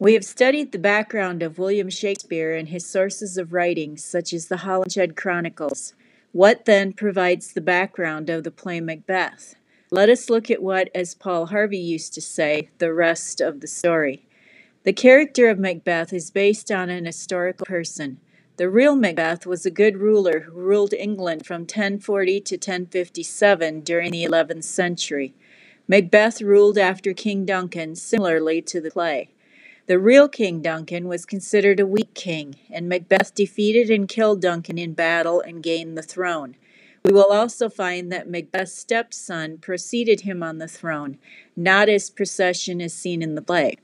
We have studied the background of William Shakespeare and his sources of writing, such as the Holinshed Chronicles. What then provides the background of the play Macbeth? Let us look at what, as Paul Harvey used to say, the rest of the story. The character of Macbeth is based on an historical person. The real Macbeth was a good ruler who ruled England from 1040 to 1057 during the 11th century. Macbeth ruled after King Duncan, similarly to the play. The real King Duncan was considered a weak king, and Macbeth defeated and killed Duncan in battle and gained the throne. We will also find that Macbeth's stepson preceded him on the throne, not as procession is seen in the play.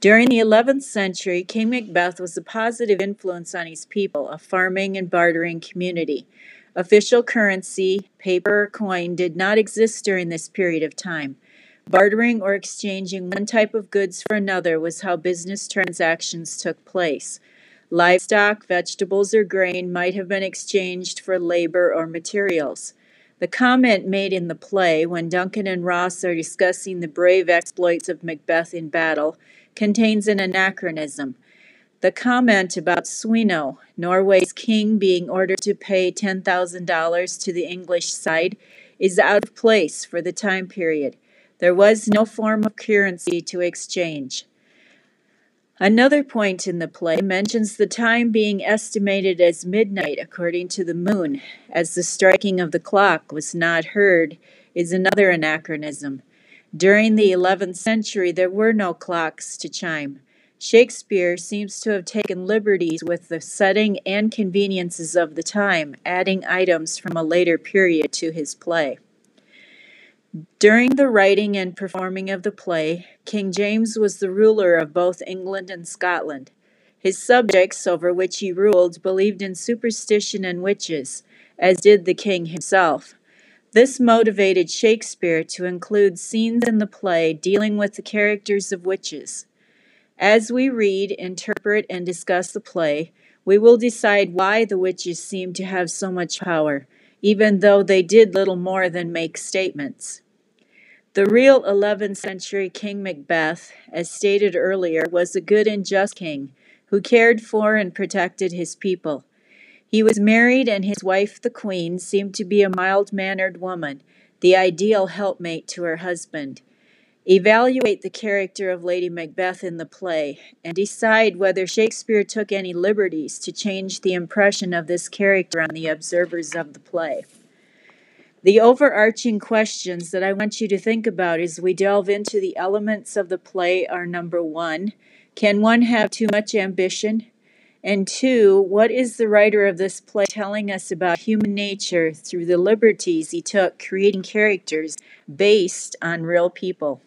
During the 11th century, King Macbeth was a positive influence on his people, a farming and bartering community. Official currency, paper or coin, did not exist during this period of time. Bartering or exchanging one type of goods for another was how business transactions took place. Livestock, vegetables, or grain might have been exchanged for labor or materials. The comment made in the play, when Duncan and Ross are discussing the brave exploits of Macbeth in battle, contains an anachronism. The comment about Sweno, Norway's king, being ordered to pay $10,000 to the English side, is out of place for the time period. There was no form of currency to exchange. Another point in the play mentions the time being estimated as midnight according to the moon, as the striking of the clock was not heard, is another anachronism. During the 11th century, there were no clocks to chime. Shakespeare seems to have taken liberties with the setting and conveniences of the time, adding items from a later period to his play. During the writing and performing of the play, King James was the ruler of both England and Scotland. His subjects, over which he ruled, believed in superstition and witches, as did the king himself. This motivated Shakespeare to include scenes in the play dealing with the characters of witches. As we read, interpret, and discuss the play, we will decide why the witches seem to have so much power, even though they did little more than make statements. The real 11th century King Macbeth, as stated earlier, was a good and just king who cared for and protected his people. He was married, and his wife, the queen, seemed to be a mild mannered woman, the ideal helpmate to her husband. Evaluate the character of Lady Macbeth in the play and decide whether Shakespeare took any liberties to change the impression of this character on the observers of the play. The overarching questions that I want you to think about as we delve into the elements of the play are number one, can one have too much ambition? And two, what is the writer of this play telling us about human nature through the liberties he took creating characters based on real people?